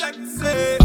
sexy.